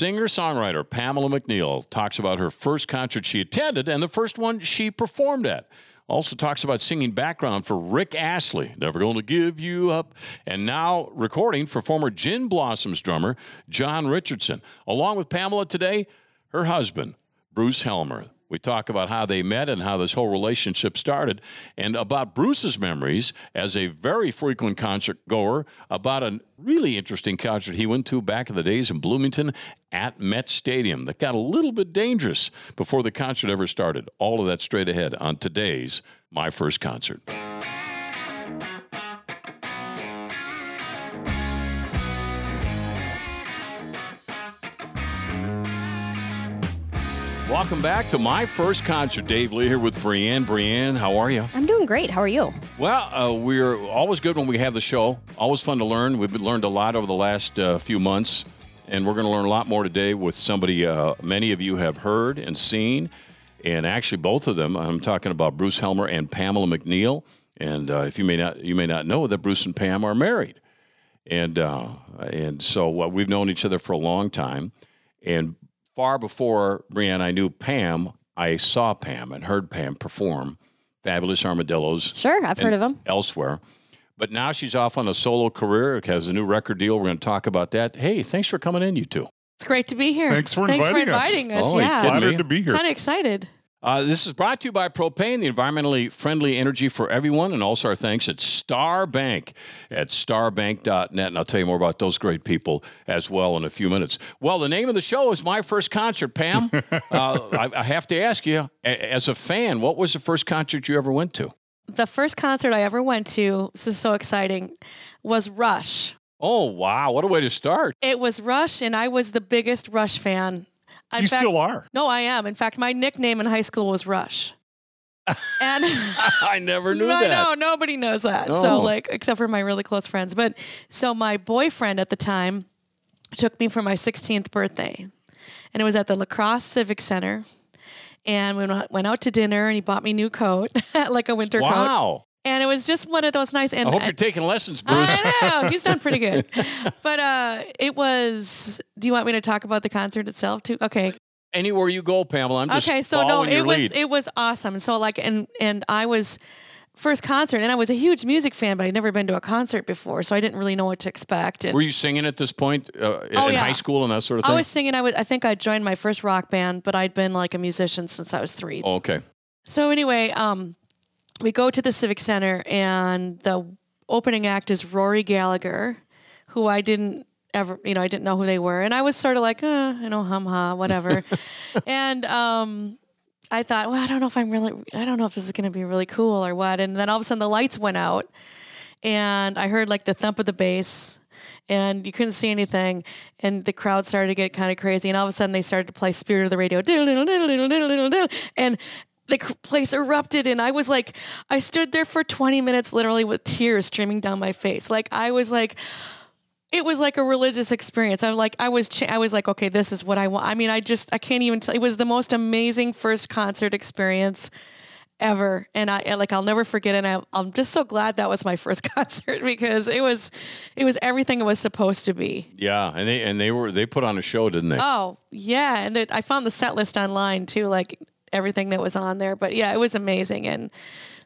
Singer songwriter Pamela McNeill talks about her first concert she attended and the first one she performed at. Also talks about singing background for Rick Astley, Never Gonna Give You Up, and now recording for former Gin Blossoms drummer John Richardson. Along with Pamela today, her husband, Bruce Helmer. We talk about how they met and how this whole relationship started, and about Bruce's memories as a very frequent concert goer, about a really interesting concert he went to back in the days in Bloomington at Met Stadium that got a little bit dangerous before the concert ever started. All of that straight ahead on today's My First Concert. Welcome back to my first concert. Dave Lee here with Brienne. Brienne, how are you? I'm doing great. How are you? Well, uh, we're always good when we have the show. Always fun to learn. We've learned a lot over the last uh, few months, and we're going to learn a lot more today with somebody uh, many of you have heard and seen. And actually, both of them. I'm talking about Bruce Helmer and Pamela McNeill. And uh, if you may not, you may not know that Bruce and Pam are married, and uh, and so uh, we've known each other for a long time. And far before Brienne, I knew Pam. I saw Pam and heard Pam perform Fabulous Armadillos. Sure, I've heard of them. Elsewhere. But now she's off on a solo career, has a new record deal. We're going to talk about that. Hey, thanks for coming in, you two. It's great to be here. Thanks for Thanks inviting for us. inviting us. Oh, yeah. kidding me? To be here. Kind of excited. Uh, this is brought to you by Propane, the environmentally friendly energy for everyone, and also our thanks at Star Bank at starbank.net. And I'll tell you more about those great people as well in a few minutes. Well, the name of the show is My First Concert, Pam. uh, I, I have to ask you, as a fan, what was the first concert you ever went to? The first concert I ever went to, this is so exciting, was Rush. Oh, wow. What a way to start. It was Rush, and I was the biggest Rush fan. In You fact- still are. No, I am. In fact, my nickname in high school was Rush. And I never knew I that. know nobody knows that. Oh. So like, except for my really close friends. But so my boyfriend at the time took me for my 16th birthday, and it was at the La Crosse Civic Center. And we went out to dinner, and he bought me a new coat, like a winter coat. Wow. And it was just one of those nice. And I hope you're taking lessons, Bruce. I know he's done pretty good, but uh, it was. Do you want me to talk about the concert itself too? Okay, Anywhere you go, Pamela, I'm just okay. So no, it was lead. it was awesome. And So like, and and I was first concert, and I was a huge music fan, but I'd never been to a concert before, so I didn't really know what to expect. And Were you singing at this point uh, in Oh, in yeah. high school and that sort of thing? I was singing. I was. I think I joined my first rock band, but I'd been like a musician since I was three. Oh, okay. So anyway, um, we go to the Civic Center, and the opening act is Rory Gallagher, who I didn't ever, you know, I didn't know who they were, and I was sort of like, uh, you know, hum ha, whatever, and um. I thought, well, I don't know if I'm really, I don't know if this is going to be really cool or what. And then all of a sudden the lights went out and I heard like the thump of the bass and you couldn't see anything. And the crowd started to get kind of crazy. And all of a sudden they started to play Spirit of the Radio. And the place erupted. And I was like, I stood there for 20 minutes, literally with tears streaming down my face. Like, I was like, it was like a religious experience. I'm like, I was, cha- I was like, okay, this is what I want. I mean, I just, I can't even tell. It was the most amazing first concert experience ever, and I and, like, I'll never forget it. And I, I'm just so glad that was my first concert because it was, it was everything it was supposed to be. Yeah, and they and they were they put on a show, didn't they? Oh yeah, and that I found the set list online too, like everything that was on there. But yeah, it was amazing, and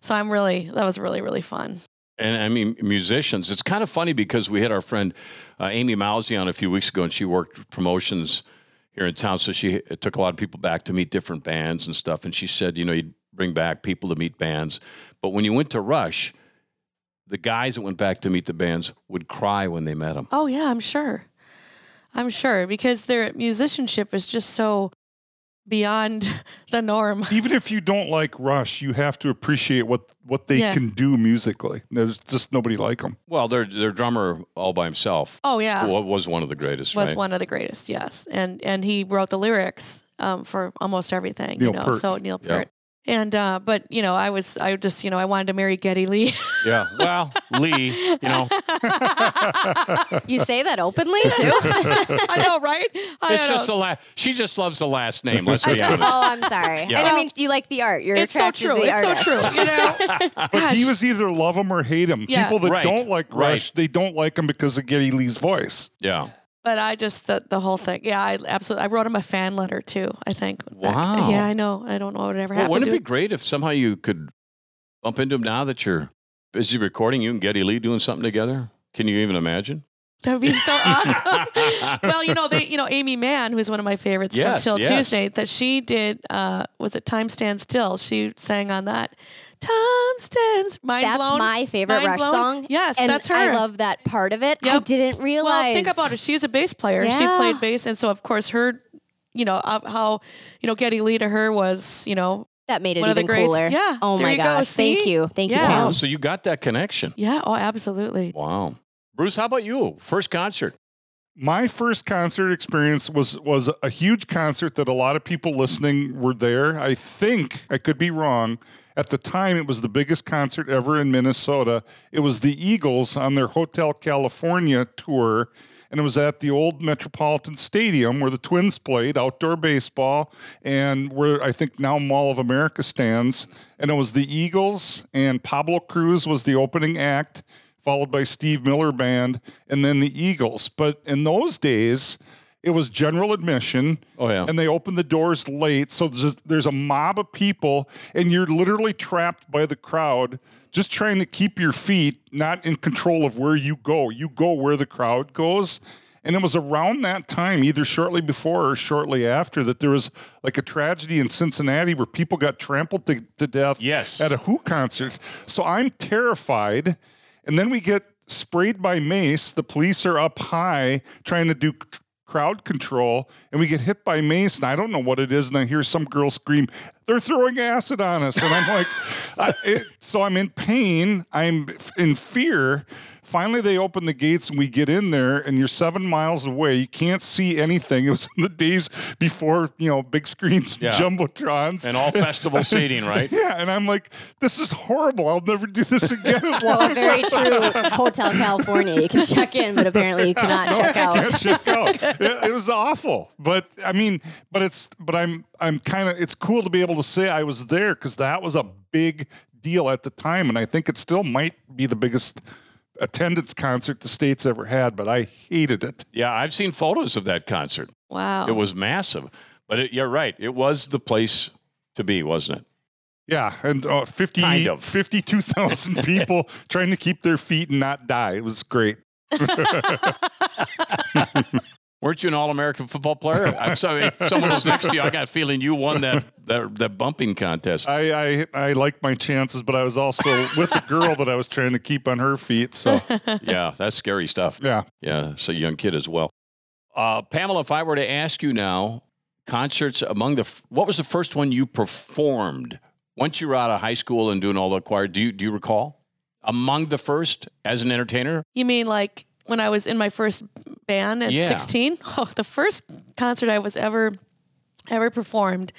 so I'm really, that was really, really fun. And I mean, musicians. It's kind of funny because we had our friend uh, Amy Mousy on a few weeks ago, and she worked promotions here in town. So she took a lot of people back to meet different bands and stuff. And she said, you know, you'd bring back people to meet bands, but when you went to Rush, the guys that went back to meet the bands would cry when they met them. Oh yeah, I'm sure. I'm sure because their musicianship is just so beyond the norm. Even if you don't like Rush, you have to appreciate what what they Yeah. can do musically. There's just nobody like them. Well, their their drummer all by himself Oh yeah, was one of the greatest. was right? one of the greatest. Yes, and and he wrote the lyrics um, for almost everything. you know, Peart. so Neil Yeah. Peart. And uh, but you know, I was I just you know I wanted to marry Geddy Lee. Yeah. Well, Lee, you know, You say that openly too? I know, right? I it's just know. the last. She just loves the last name. Let's be honest. oh. I'm sorry. Yeah. And I mean, you like the art. You're It's so attracted true. to the It's artist. so true. You know. But Gosh. he was either love him or hate him. Yeah. People that Right, don't like right. Rush, they don't like him because of Geddy Lee's voice. Yeah. But I just the the whole thing. Yeah, I absolutely. I wrote him a fan letter too. I think. back- Wow. yeah, I know. I don't know what would ever Well, happened. wouldn't it be great if somehow you could bump into him now that you're busy recording? You and Geddy Lee doing something together? Can you even imagine? That'd be so awesome. well, you know, they, you know, Aimee Mann, who's one of my favorites Yes, from Till yes. Tuesday, that she did. Uh, was it Time Stands Still? She sang on that. Time stands. Mind That's blown. my favorite Mind Rush blown? song. Yes, and that's her. I love that part of it. I didn't realize. Well, think about it. She's a bass player. She played bass, and so of course her, you know, uh, how you know Geddy Lee to her was, you know, That made it one of the even greats. cooler. Yeah, Oh there my you go. gosh. Thank you. Thank you, Yeah. Pam. Wow, so you got that connection. yeah. Oh, absolutely. Wow. Bruce, how about you? First concert. my first concert experience was was a huge concert that a lot of people listening were there. I think I could be wrong. At the time, it was the biggest concert ever in Minnesota. It was the Eagles on their Hotel California tour, and it was at the old Metropolitan Stadium where the Twins played outdoor baseball, and where I think now Mall of America stands. And it was the Eagles, and Pablo Cruise was the opening act followed by Steve Miller Band, and then the Eagles. But in those days, it was general admission. Oh, yeah. And they opened the doors late. So there's, there's a mob of people, and you're literally trapped by the crowd, just trying to keep your feet not in control of where you go. You go where the crowd goes. And it was around that time, either shortly before or shortly after, that there was like a tragedy in Cincinnati where people got trampled to, to death Yes. at a Who concert. So I'm terrified. And then we get sprayed by mace. The police are up high trying to do crowd control, and we get hit by mace. And I don't know what it is. And I hear some girl scream, "They're throwing acid on us!" And I'm like, I, it, so I'm in pain. I'm in fear. Finally, they open the gates and we get in there, and you're seven miles away. You can't see anything. It was in the days before, you know, big screens, Yeah. jumbotrons, And all festival seating, right? yeah, and I'm like, this is horrible. I'll never do this again. As So very true. Hotel California. You can check in, but apparently you cannot check out. I check out. It, it was awful, but I mean, but it's, but I'm, I'm kind of. It's cool to be able to say I was there because that was a big deal at the time, and I think it still might be the biggest attendance concert the state's ever had. But I hated it. Yeah, I've seen photos of that concert. Wow. It was massive. But it, you're right. It was the place to be, wasn't it? Yeah, and uh, 50, Kind of. 52,000 people trying to keep their feet and not die. It was great. Weren't you an all-American football player? I'm sorry. If someone was next to you, I got a feeling you won that that, that bumping contest. I, I I liked my chances, but I was also with a girl that I was trying to keep on her feet. So Yeah, that's scary stuff. yeah, Yeah, it's a young kid as well. Uh, Pamela, if I were to ask you now, concerts among the what was the first one you performed once you were out of high school and doing all the choir? Do you do you recall among the first as an entertainer? You mean like when I was in my first band at Yeah. 16? Oh, the first concert I was ever ever performed.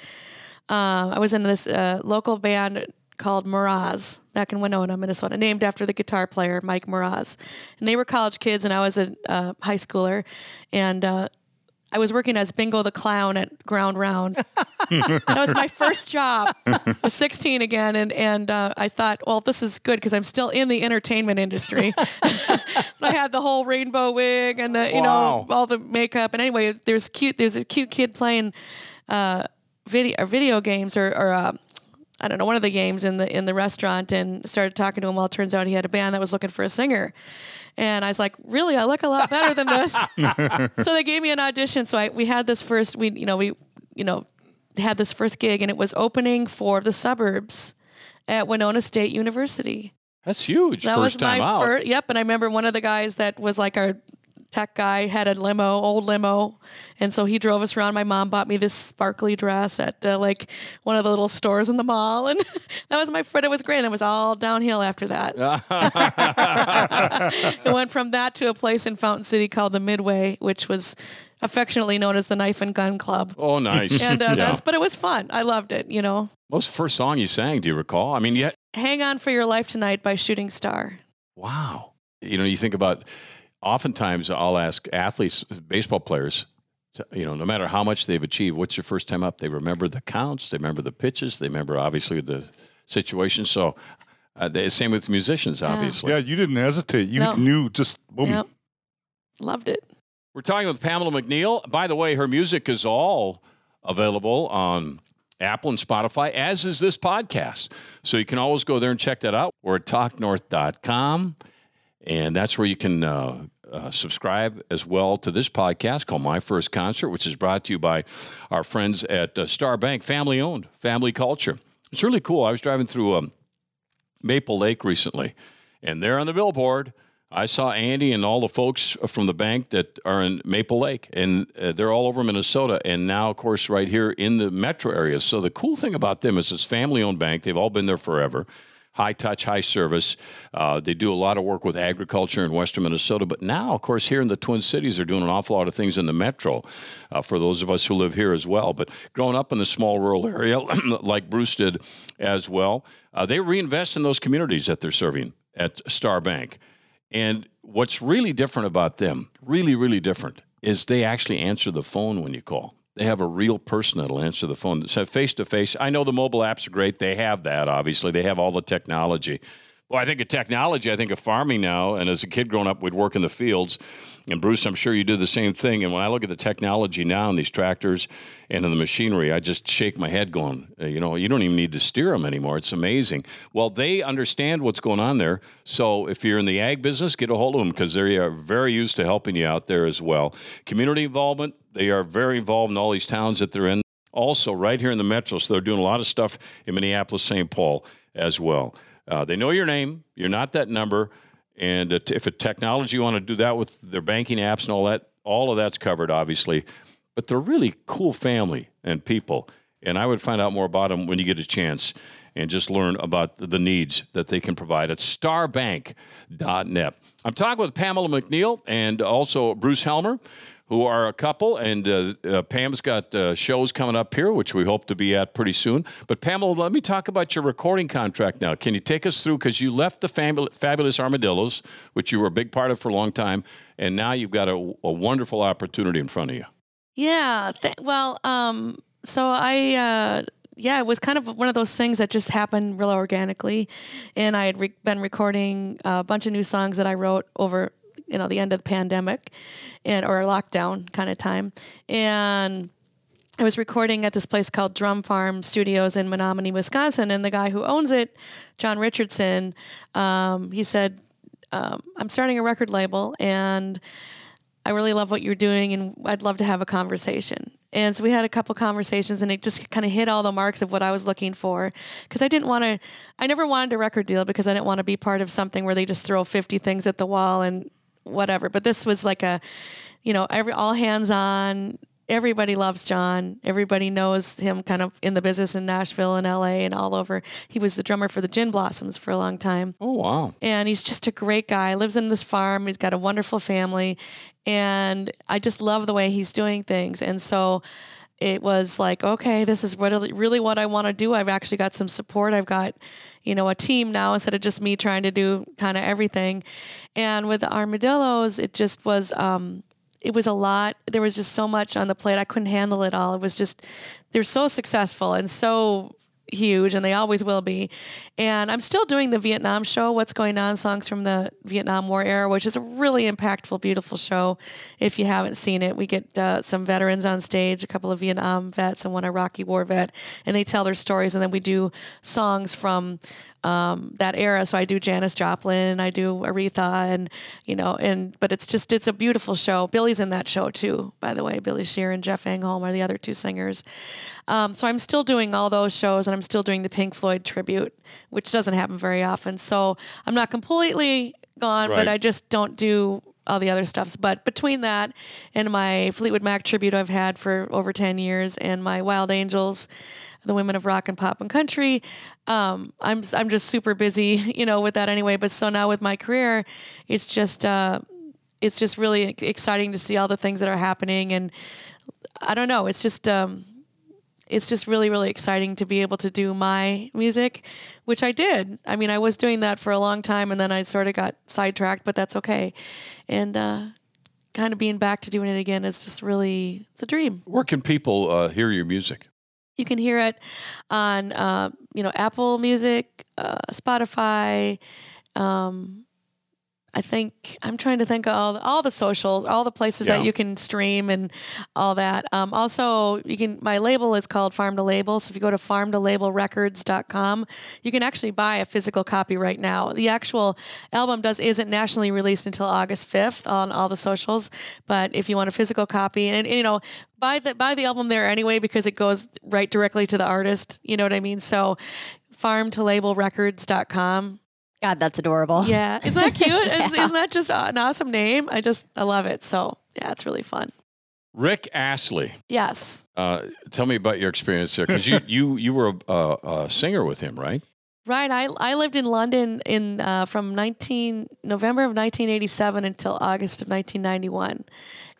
Uh, I was in this uh, local band called Miraz back in Winona, Minnesota, named after the guitar player Mike Miraz. And they were college kids, and I was a uh, high schooler, and. Uh, I was working as Bingo the Clown at Ground Round. that was my first job. I was 16 again, and and uh, I thought, well, this is good because I'm still in the entertainment industry. I had the whole rainbow wig and the you Wow. know all the makeup. And anyway, there's cute. There's a cute kid playing uh, video or video games or, or uh, I don't know one of the games in the in the restaurant, and started talking to him. Well, it turns out he had a band that was looking for a singer. And I was like, really? I look a lot better than this. so they gave me an audition. So I, we had this first, we, you know, we, you know, had this first gig and it was opening for the suburbs at Winona State University. That's huge. That first was my first. Yep, and I remember one of the guys that was like our tech guy had a limo, old limo, and so he drove us around. My mom bought me this sparkly dress at uh, like one of the little stores in the mall, and that was my friend. It was great. And it was all downhill after that. it went from that to a place in Fountain City called the Midway, which was affectionately known as the Knife and Gun Club. oh, nice. And uh, Yeah. that's, but it was fun. I loved it. You know, What was the first song you sang? Do you recall? I mean, yeah. "Hang On for Your Life Tonight" by Shooting Star. Wow. You know, you think about. Oftentimes, I'll ask athletes, baseball players, to- you know, no matter how much they've achieved, what's your first time up? They remember the counts, they remember the pitches, they remember obviously the situation. So, uh, the same with musicians, obviously. yeah, you didn't hesitate. You No. knew just boom. Yep, loved it. We're talking with Pamela McNeill. By the way, her music is all available on Apple and Spotify, as is this podcast. So you can always go there and check that out. We're at talknorth.com. And that's where you can uh, uh, subscribe as well to this podcast called My First Concert, which is brought to you by our friends at uh, Star Bank, family owned, family culture. It's really cool. I was driving through um, Maple Lake recently, and there on the billboard, I saw Andy and all the folks from the bank that are in Maple Lake, and uh, they're all over Minnesota, and now, of course, right here in the metro area. So the cool thing about them is it's family-owned bank. They've all been there forever. High touch, high service. Uh, they do a lot of work with agriculture in western Minnesota. But now, of course, here in the Twin Cities, they're doing an awful lot of things in the metro uh, for those of us who live here as well. But growing up in the small rural area, like Bruce did as well, uh, they reinvest in those communities that they're serving at Star Bank. And what's really different about them, really, really different, is they actually answer the phone when you call. They have a real person that'll answer the phone. So face to face. I know the mobile apps are great. They have that, obviously. They have all the technology. Well, I think of technology. I think of farming now. And as a kid growing up, we'd work in the fields. And Bruce, I'm sure you do the same thing. And when I look at the technology now and these tractors and in the machinery, I just shake my head going, you know, you don't even need to steer them anymore. It's amazing. Well, they understand what's going on there. So if you're in the ag business, get a hold of them because they are very used to helping you out there as well. Community involvement, they are very involved in all these towns that they're in. Also, right here in the metro, so they're doing a lot of stuff in Minneapolis, St. Paul as well. Uh, they know your name. You're not that number. And if a technology you want to do that with their banking apps and all that, all of that's covered, obviously. But they're really cool family and people. And I would find out more about them when you get a chance and just learn about the needs that they can provide at starbank.net. I'm talking with Pamela McNeill and also Bruce Helmer who are a couple, and uh, uh, Pam's got uh, shows coming up here, which we hope to be at pretty soon. But Pamela, let me talk about your recording contract now. Can you take us through because you left the fabul- fabulous Armadillos, which you were a big part of for a long time, and now you've got a, a wonderful opportunity in front of you. Yeah. Th- well, um, so I. Uh, yeah, it was kind of one of those things that just happened real organically, and I had re- been recording a bunch of new songs that I wrote over you know the end of the pandemic and or lockdown kind of time and I was recording at this place called Drum Farm Studios in Menomonie, Wisconsin, and the guy who owns it, John Richardson, um, he said, um, "I'm starting a record label, and I really love what you're doing, and I'd love to have a conversation." And so we had a couple conversations, and it just kind of hit all the marks of what I was looking for. Because I didn't want to, I never wanted a record deal because I didn't want to be part of something where they just throw 50 things at the wall and whatever. But this was like a, you know, every all hands on. Everybody loves John. Everybody knows him kind of in the business in Nashville and LA and all over. He was the drummer for the Gin Blossoms for a long time. Oh, wow. And he's just a great guy. Lives in this farm. He's got a wonderful family. And I just love the way he's doing things. And so it was like, okay, this is really, really what I want to do. I've actually got some support. I've got, you know, a team now instead of just me trying to do kind of everything. And with the armadillos, it just was, um, it was a lot. There was just so much on the plate. I couldn't handle it all. It was just, they're so successful and so huge and they always will be. And I'm still doing the Vietnam show, What's Going On Songs from the Vietnam War Era, which is a really impactful, beautiful show. If you haven't seen it, we get uh, some veterans on stage, a couple of Vietnam vets and one Iraqi war vet, and they tell their stories. And then we do songs from um, that era. So I do Janis Joplin, I do Aretha, and you know, and but it's just it's a beautiful show. Billy's in that show too, by the way. Billy Shear and Jeff Engholm are the other two singers. Um, so I'm still doing all those shows, and I'm still doing the Pink Floyd tribute, which doesn't happen very often. So I'm not completely gone, Right. but I just don't do all the other stuffs. But between that and my Fleetwood Mac tribute I've had for over 10 years and my Wild Angels, the women of rock and pop and country, um, I'm, I'm just super busy, you know, with that anyway. But so now with my career, it's just, uh, it's just really exciting to see all the things that are happening. And I don't know, it's just, um, it's just really really exciting to be able to do my music which i did i mean i was doing that for a long time and then i sort of got sidetracked but that's okay and uh, kind of being back to doing it again is just really it's a dream Where can people uh, hear your music? You can hear it on uh, you know apple music uh, spotify um, I think I'm trying to think of all the, all the socials, all the places Yeah. that you can stream and all that. Um, also, you can my label is called Farm to Label. So if you go to farmtolabelrecords.com, you can actually buy a physical copy right now. The actual album does isn't nationally released until August 5th on all the socials, but if you want a physical copy and, and, you know buy the buy the album there anyway because it goes right directly to the artist. You know what I mean? So farmtolabelrecords.com. God, that's adorable. Yeah, isn't that cute? Is, isn't that just an awesome name? I just I love it. So yeah, it's really fun. Rick Astley. Yes, Uh, tell me about your experience there, because you, you you were a, a, a singer with him, right? right. I I lived in London in uh, from 19 November of 1987 until August of 1991,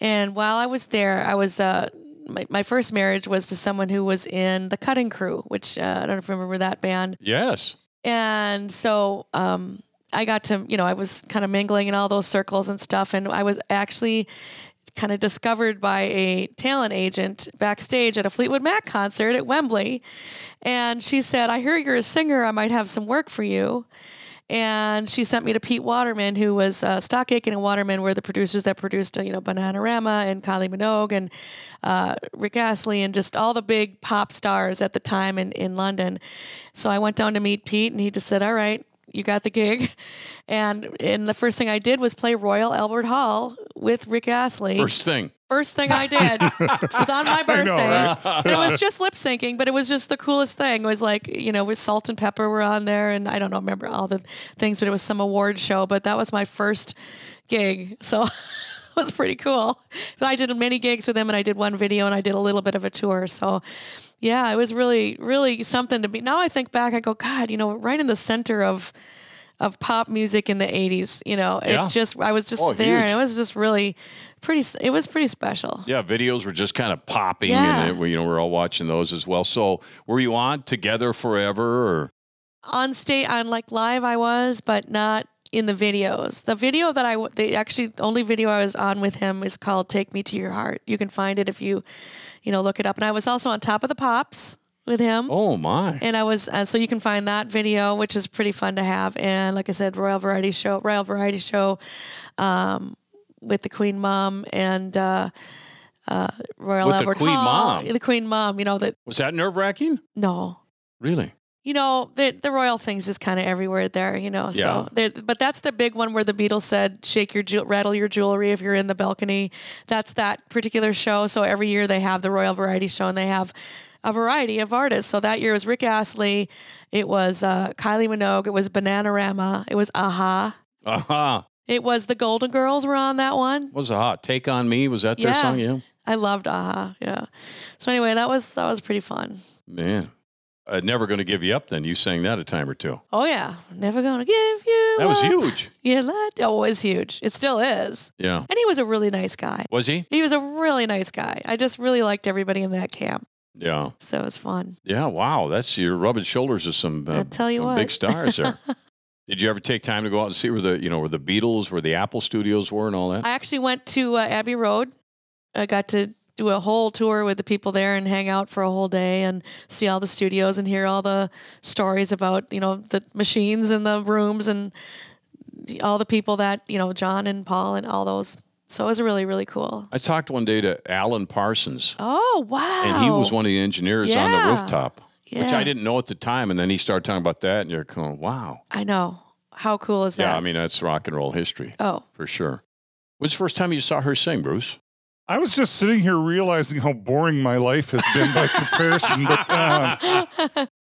and while I was there, I was. Uh, my, my first marriage was to someone who was in the Cutting Crew, which uh, I don't know if you remember that band. Yes. And so um, I got to, you know, I was kind of mingling in all those circles and stuff, and I was actually kind of discovered by a talent agent backstage at a Fleetwood Mac concert at Wembley, and she said, "I hear you're a singer. I might have some work for you." And she sent me to Pete Waterman, who was uh, Stock Aitken and Waterman were the producers that produced, uh, you know, Bananarama and Kylie Minogue and uh, Rick Astley and just all the big pop stars at the time in, in London. So I went down to meet Pete, and he just said, "All right, you got the gig." And and the first thing I did was play Royal Albert Hall with Rick Astley. First thing. First thing I did was on my birthday. right? it was just lip syncing, but it was just the coolest thing. It was like, you know, with Salt-N-Pepa were on there, and I don't know, remember all the things, but it was some award show. But that was my first gig. So it was pretty cool. But I did many gigs with him, and I did one video, and I did a little bit of a tour. So yeah, it was really, really something to be. Now I think back, I go, God, you know, right in the center of of pop music in the 80s you know it Yeah. just i was just Oh, there and it was just really pretty it was pretty special Yeah, videos were just kind of popping, Yeah. and it, you know we're all watching those as well. So, were you on together forever, or on state on like live I was, but not in the videos. The video that I the actually only video I was on with him is called "Take Me to Your Heart." You can find it if you, you know, look it up. And I was also on Top of the Pops with him. oh my, And I was uh, so you can find that video, which is pretty fun to have. And like I said, Royal Variety Show, Royal Variety Show, um, with the Queen Mom and uh, uh, Royal With the Albert Queen Hall. Mom? The Queen Mom, you know that was that nerve wracking? no, Really? You know the the royal things just kind of everywhere there you know Yeah. so there but that's the big one where the beatles said shake your jewel rattle your jewelry if you're in the balcony that's that particular show so every year they have the royal variety show and they have a variety of artists so that year was rick astley it was uh, kylie minogue it was bananarama it was aha Aha. it was the golden girls were on that one What was a hot take on me? Was that their Yeah. song? Yeah. i loved aha yeah so anyway that was that was pretty fun Man, uh, never going to give you up. Then you sang that a time or two. oh yeah never gonna give you That was up. huge. Yeah, that oh, it was huge. It still is. Yeah. And he was a really nice guy. Was he? He was a really nice guy. I just really liked everybody in that camp. Yeah. So it was fun. Yeah. Wow. That's you're rubbing shoulders with some, uh, I'll tell you what. big stars there. Did you ever take time to go out and see where the you know where the Beatles, where the Apple Studios were, and all that? I actually went to uh, Abbey Road. I got to do a whole tour with the people there and hang out for a whole day and see all the studios and hear all the stories about, you know, the machines and the rooms and all the people that, you know, John and Paul and all those. So it was really, really cool. I talked one day to Alan Parsons, Oh, wow. and he was one of the engineers on the Yeah. rooftop, which I didn't know at the time. And then he started talking about that, and you're going, "Wow, I know. How cool is that? yeah." I mean, that's rock and roll history oh, for sure. When's the first time you saw her sing, Bruce? I was just sitting here realizing how boring my life has been by comparison. But uh,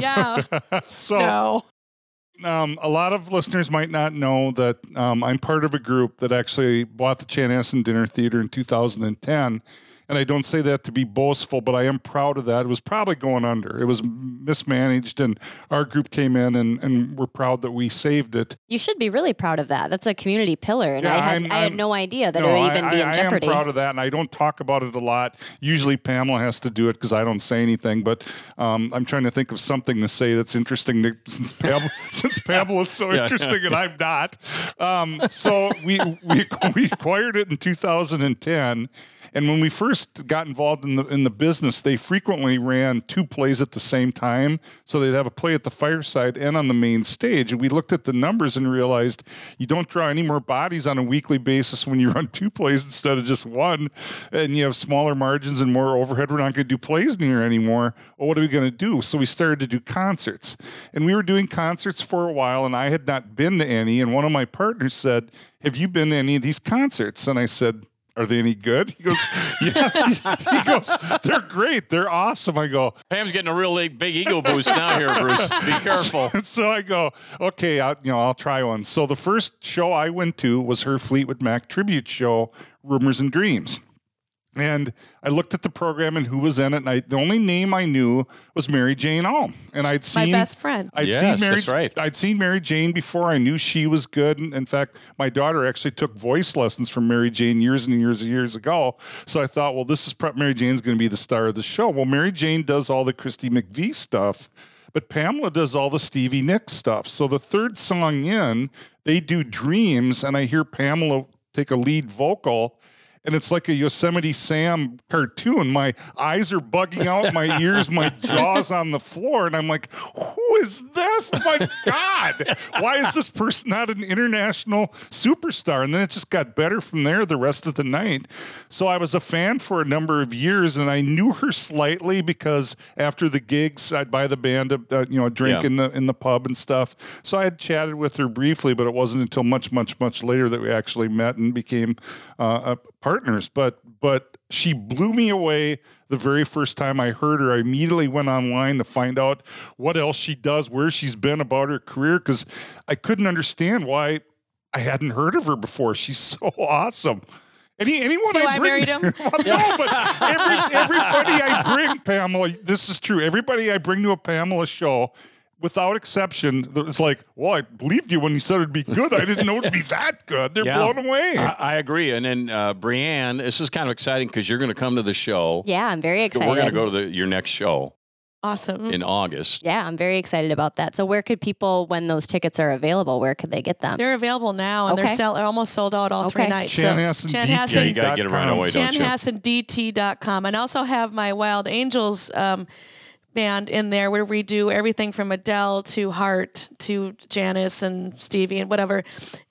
Yeah. so no. um, a lot of listeners might not know that um, I'm part of a group that actually bought the Chanhassen Dinner Theater in 2010. And I don't say that to be boastful, but I am proud of that. It was probably going under. It was mismanaged, and our group came in, and, and we're proud that we saved it. You should be really proud of that. That's a community pillar, and Yeah, I had I'm- I had I'm- no idea that No, it would even I, be in I jeopardy. am proud of that, and I don't talk about it a lot. Usually, Pamela has to do it because I don't say anything. But um, I'm trying to think of something to say that's interesting to, since Pamela since Pamela is so Yeah. interesting and I'm not. Um, so we we we acquired it in 2010. And when we first got involved in the in the business, they frequently ran two plays at the same time. So they'd have a play at the fireside and on the main stage. And we looked at the numbers and realized you don't draw any more bodies on a weekly basis when you run two plays instead of just one, and you have smaller margins and more overhead. We're not going to do plays near anymore. Well, what are we going to do? So we started to do concerts, and we were doing concerts for a while, and I had not been to any. And one of my partners said, "Have you been to any of these concerts?" And I said, are they any good? He goes, yeah. He goes, they're great. They're awesome. I go, Pam's getting a real big ego boost now here, Bruce. Be careful. so I go, okay, I'll, you know, I'll try one. So the first show I went to was her Fleetwood Mac tribute show, Rumors and Dreams. And I looked at the program and who was in it, and I, the only name I knew was Mary Jane Alm. And I'd seen My best friend. I'd Yes, seen Mary. that's right. I'd seen Mary Jane before. I knew she was good. And in fact, my daughter actually took voice lessons from Mary Jane years and years and years ago. So I thought, well, this is pro- Mary Jane's going to be the star of the show. Well, Mary Jane does all the Christy McVie stuff, but Pamela does all the Stevie Nicks stuff. So the third song in, they do Dreams, and I hear Pamela take a lead vocal and it's like a Yosemite Sam cartoon. My eyes are bugging out, my ears, my jaws on the floor, and I'm like, "Who is this? My God! Why is this person not an international superstar?" And then it just got better from there. The rest of the night, so I was a fan for a number of years, and I knew her slightly because after the gigs, I'd buy the band a uh, you know a drink Yeah. in the in the pub and stuff. So I had chatted with her briefly, but it wasn't until much, much, much later that we actually met and became uh, uh, partners. But but she blew me away the very first time I heard her. I immediately went online to find out what else she does, where she's been about her career, because I couldn't understand why I hadn't heard of her before. She's so awesome. Any, anyone So I, I bring, married him? Well, no, but every, everybody I bring, Pamela, this is true. Everybody I bring to a Pamela show, without exception, it's like, well, I believed you when you said it'd be good. I didn't know it'd be that good. They're Yeah. blown away. I, I agree. And then uh, Brianne, this is kind of exciting because you're going to come to the show. Yeah, I'm very excited. We're going to go to the, your next show Awesome. in August. Yeah, I'm very excited about that. So, where could people, when those tickets are available, where could they get them? They're available now, and Okay. they're, sell- they're almost sold out all three Okay. nights. Chanhassen Chanhassen- Yeah, you got to get it right com. away, don't you? chanhassendt.com. And also have my Wild Angels um, band in there where we do everything from Adele to Heart to Janis and Stevie and whatever.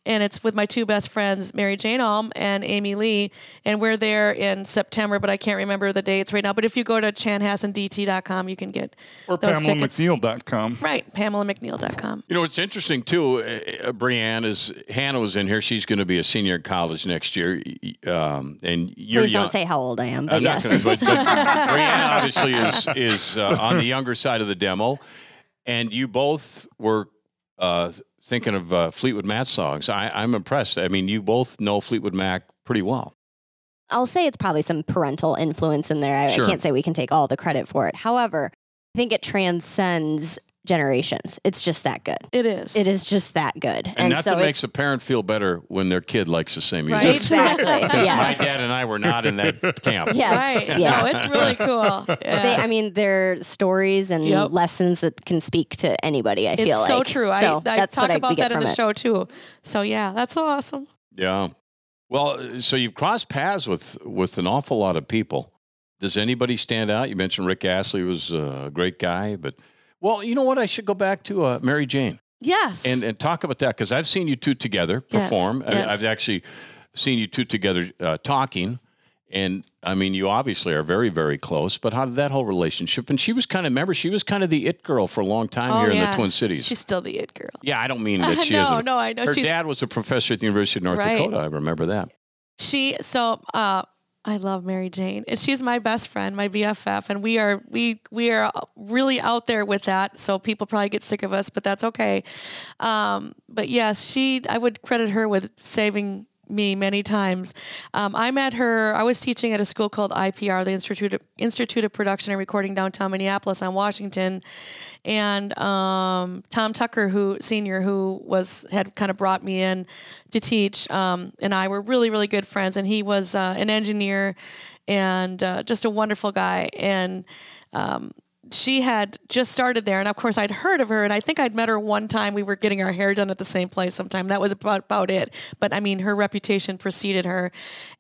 And it's with my two best friends, Mary Jane Alm and Amy Lee. And we're there in September, but I can't remember the dates right now. But if you go to chanhassendt.com, you can get or those tickets. PamelaMcNeil.com. Right, PamelaMcNeil.com. You know, it's interesting too, uh, uh, Brianne, is Hannah was in here. She's going to be a senior in college next year. Um, and you're Please young. don't say how old I am, but I'm yes. not gonna, but, but Brianne obviously is is uh, on the younger side of the demo, and you both were uh, thinking of uh, Fleetwood Mac songs. I, I'm impressed. I mean, you both know Fleetwood Mac pretty well. I'll say it's probably some parental influence in there. I, I can't say we can take all the credit for it. However, I think it transcends generations. It's just that good. It is. It is just that good. And, And, that so it, makes a parent feel better when their kid likes the same music. Right? exactly. Because yes. my dad and I were not in that camp. Yes. Right. Yeah. No, it's really cool. Yeah. They, I mean, they're stories and Yep. lessons that can speak to anybody. I it's feel so like true. So I, I talk what I, about that in the it. show too. So yeah, that's so awesome. Yeah. Well, so you've crossed paths with with an awful lot of people. Does anybody stand out? You mentioned Rick Astley was a great guy, but well, you know what? I should go back to uh, Mary Jane Yes. and and talk about that because I've seen you two together Yes, perform. I- yes. I've actually seen you two together uh, talking, and I mean, you obviously are very very close. But how did that whole relationship? And she was kind of remember she was kind of the it girl for a long time Oh, here in the Twin Cities. She's still the it girl. yeah, I don't mean that she no, isn't. no, I know Her she's dad was a professor at the University of North Right. Dakota. I remember that. she. So uh, I love Mary Jane, and she's my best friend, my BFF, and we are we we are really out there with that. So people probably get sick of us, but that's okay. Um, but yes, she. I would credit her with saving me many times. Um, I met her. I was teaching at a school called IPR, the Institute of, Institute of Production and Recording downtown Minneapolis on Washington, and um, Tom Tucker, who senior, who was had kind of brought me in to teach, um, and I were really really good friends. And he was uh, an engineer and uh, just a wonderful guy. And um, she had just started there, and of course I'd heard of her, and I think I'd met her one time. We were getting our hair done at the same place sometime. That was about, about it. But I mean, her reputation preceded her,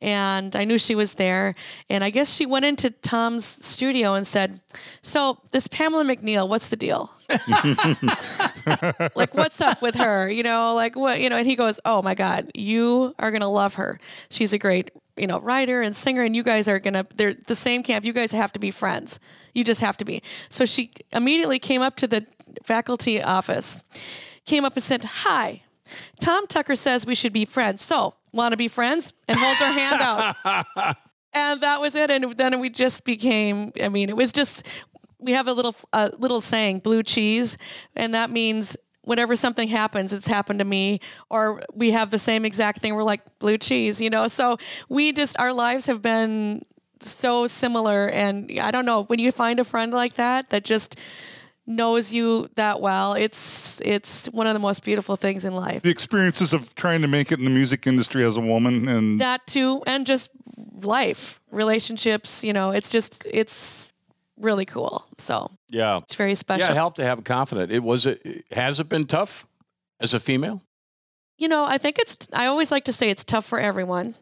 and I knew she was there. And I guess she went into Tom's studio and said, "So this Pamela McNeill, what's the deal?" like what's up with her you know like what you know and he goes oh my god you are gonna love her she's a great you know writer and singer and you guys are gonna they're the same camp. You guys have to be friends. You just have to be. So she immediately came up to the faculty office came up and said hi tom tucker says we should be friends. So want to be friends? And holds her hand out. And that was it. And then we just became i mean it was just we have a little a little saying blue cheese. And that means whenever something happens it's happened to me or we have the same exact thing. We're like blue cheese you know? So we just our lives have been so similar. And i don't know when you find a friend like that that just knows you that well it's it's one of the most beautiful things in life. The experiences of trying to make it in the music industry as a woman and that too and just life relationships you know? It's just it's really cool so Yeah. it's very special Yeah, it helped to have confidence. It was it has it been tough as a female? you know, I think it's, I always like to say it's tough for everyone,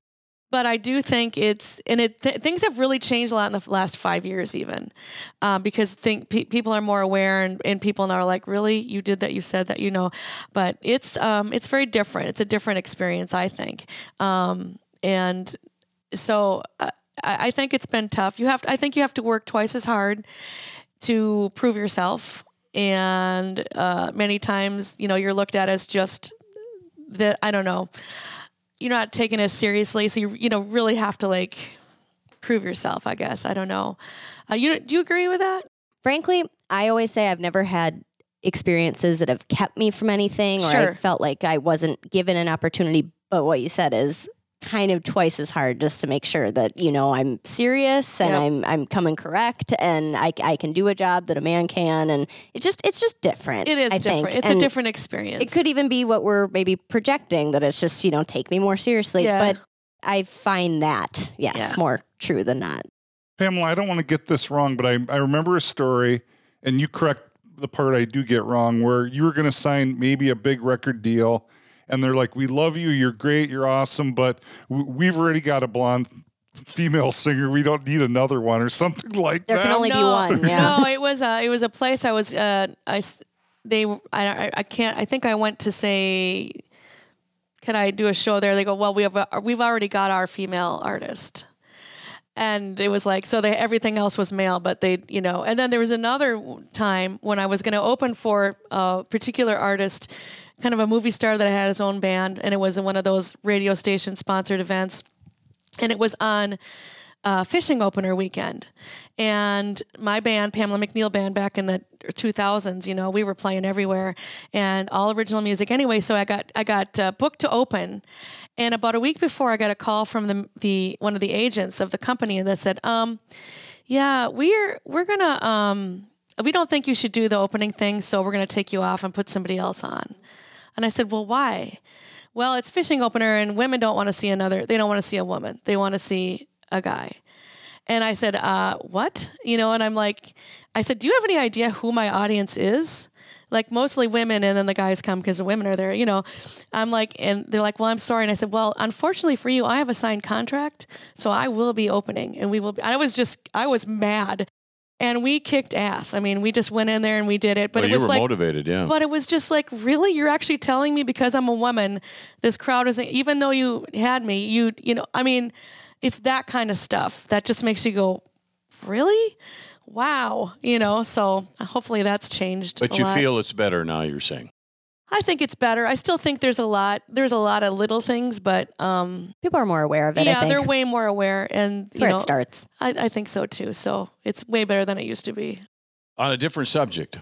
but I do think it's, and it, th- things have really changed a lot in the last five years, even um, because think pe- people are more aware and, and people now are like, really, you did that, you said that, you know, but it's, um, it's very different. It's a different experience, I think. Um, and so uh, I, I think it's been tough. You have, to, I think you have to work twice as hard to prove yourself. And uh, many times, you know, you're looked at as just the I don't know. You're not taken as seriously, so you you know really have to like prove yourself. I guess I don't know. Uh, you do you agree with that? Frankly, I always say I've never had experiences that have kept me from anything or I felt like I wasn't given an opportunity. But what you said is kind of twice as hard just to make sure that you know I'm serious and Yep. I'm I'm coming correct and I, I can do a job that a man can and it's just it's just different. It is I different. think. It's And a different experience. It could even be what we're maybe projecting that it's just you know take me more seriously. Yeah. But I find that yes Yeah. more true than not. Pamela, I don't want to get this wrong, but I, I remember a story, and you correct the part I do get wrong, where you were going to sign maybe a big record deal, and they're like, "We love you, you're great, you're awesome, but we've already got a blonde female singer. We don't need another one, or something like There that." There can only be one. Yeah. No, it was a it was a place I was uh I s- they I I- I can't I think I went to say can I do a show there? They go, well, we have a, we've already got our female artist, and it was like so they everything else was male, but they you know. And then there was another time when I was going to open for a particular artist, kind of a movie star that had his own band, and it was in one of those radio station sponsored events, and it was on uh, fishing opener weekend. And my band, Pamela McNeill Band, back in the 2000s, you know, we were playing everywhere and all original music. Anyway, so I got I got uh, booked to open, and about a week before, I got a call from the the one of the agents of the company and that said, um, "Yeah, we're we're gonna um, we don't think you should do the opening thing, so we're gonna take you off and put somebody else on." And I said, "Well, why?" Well, it's fishing opener, and women don't want to see another. They don't want to see a woman. They want to see a guy. And I said, uh, "What?" You know, and I'm like, I said, "Do you have any idea who my audience is?" Like mostly women, and then the guys come because the women are there. You know, I'm like, and they're like, "Well, I'm sorry." And I said, "Well, unfortunately for you, I have a signed contract, so I will be opening, and we will." Be. I was just, I was mad, and we kicked ass. I mean, we just went in there and we did it. But Well, it was like, motivated, yeah. but it was just like, really, you're actually telling me because I'm a woman, this crowd isn't. Even though you had me, you you know, I mean, it's that kind of stuff that just makes you go, really, wow, you know. So hopefully that's changed. but you lot. feel it's better now. You're saying. I think it's better. I still think there's a lot. There's a lot of little things, but um, People are more aware of it. I yeah, think. they're way more aware, and That's you where know, it starts. I, I think so too. So it's way better than it used to be. On a different subject,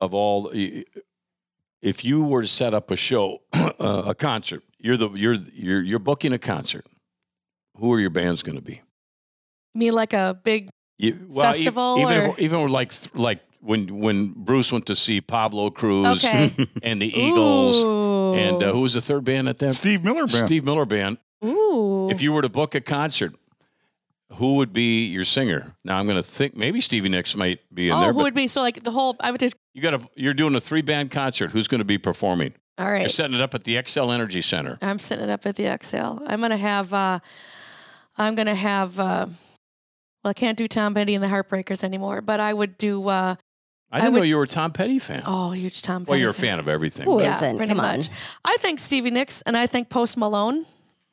of all, if you were to set up a show, uh, a concert, you're the you're you're you're booking a concert. Who are your bands going to be? Me like a big You, well, e- Festival even or- if, even like like when when Bruce went to see Pablo Cruise okay. and the Eagles Ooh. and uh, who was the third band at that? Steve Miller Band. Steve Miller Band. Ooh. If you were to book a concert, who would be your singer? Now I'm going to think maybe Stevie Nicks might be in oh, there. who But would be so like the whole? I would just you got a you're doing a three band concert. Who's going to be performing? All right. You're setting it up at the Xcel Energy Center. I'm setting it up at the Xcel. I'm gonna have. uh I'm gonna have. uh Well, I can't do Tom Petty and the Heartbreakers anymore, but I would do. uh I didn't would- know you were a Tom Petty fan. Oh, huge Tom. Petty. Well, you're a fan of everything. Who but- Yeah, isn't? pretty Come on. much. I think Stevie Nicks and I think Post Malone.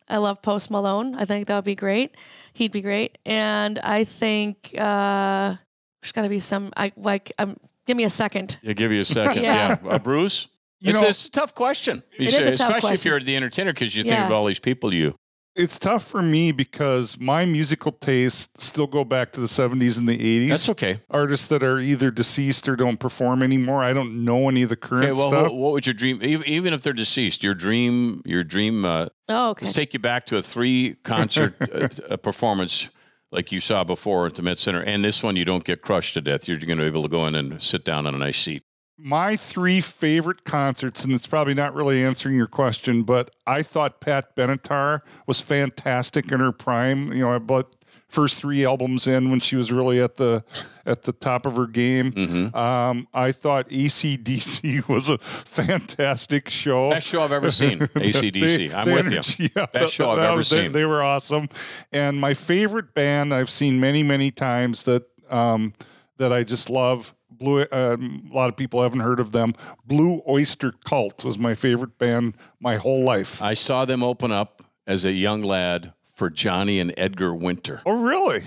I love Post Malone. I think that would be great. He'd be great. And I think uh there's got to be some. I like. Um, give me a second. I'll give you a second. yeah. Yeah. Uh, Bruce? You it's, know- it's a tough question. You It is a tough especially if you're the entertainer because you think of all these people you. It's tough for me because my musical tastes still go back to the 70s and the 80s. That's okay. Artists that are either deceased or don't perform anymore. I don't know any of the current Okay, well, stuff. what, what would your dream, even if they're deceased, your dream, your dream, uh, Oh, okay. let's take you back to a three concert uh, uh, performance like you saw before at the Met Center. And this one, you don't get crushed to death. You're going to be able to go in and sit down on a nice seat. My three favorite concerts, and it's probably not really answering your question, but I thought Pat Benatar was fantastic in her prime. You know, I bought first three albums in when she was really at the at the top of her game. Mm-hmm. Um, I thought ACDC was a fantastic show. Best show I've ever seen, ACDC. I'm with energy, you. yeah, Best show I've that ever they- seen. They, were awesome. And my favorite band I've seen many, many times that um, that I just love. Blue. Um, a lot of people haven't heard of them. Blue Oyster Cult was my favorite band my whole life. I saw them open up as a young lad for Johnny and Edgar Winter. oh, really?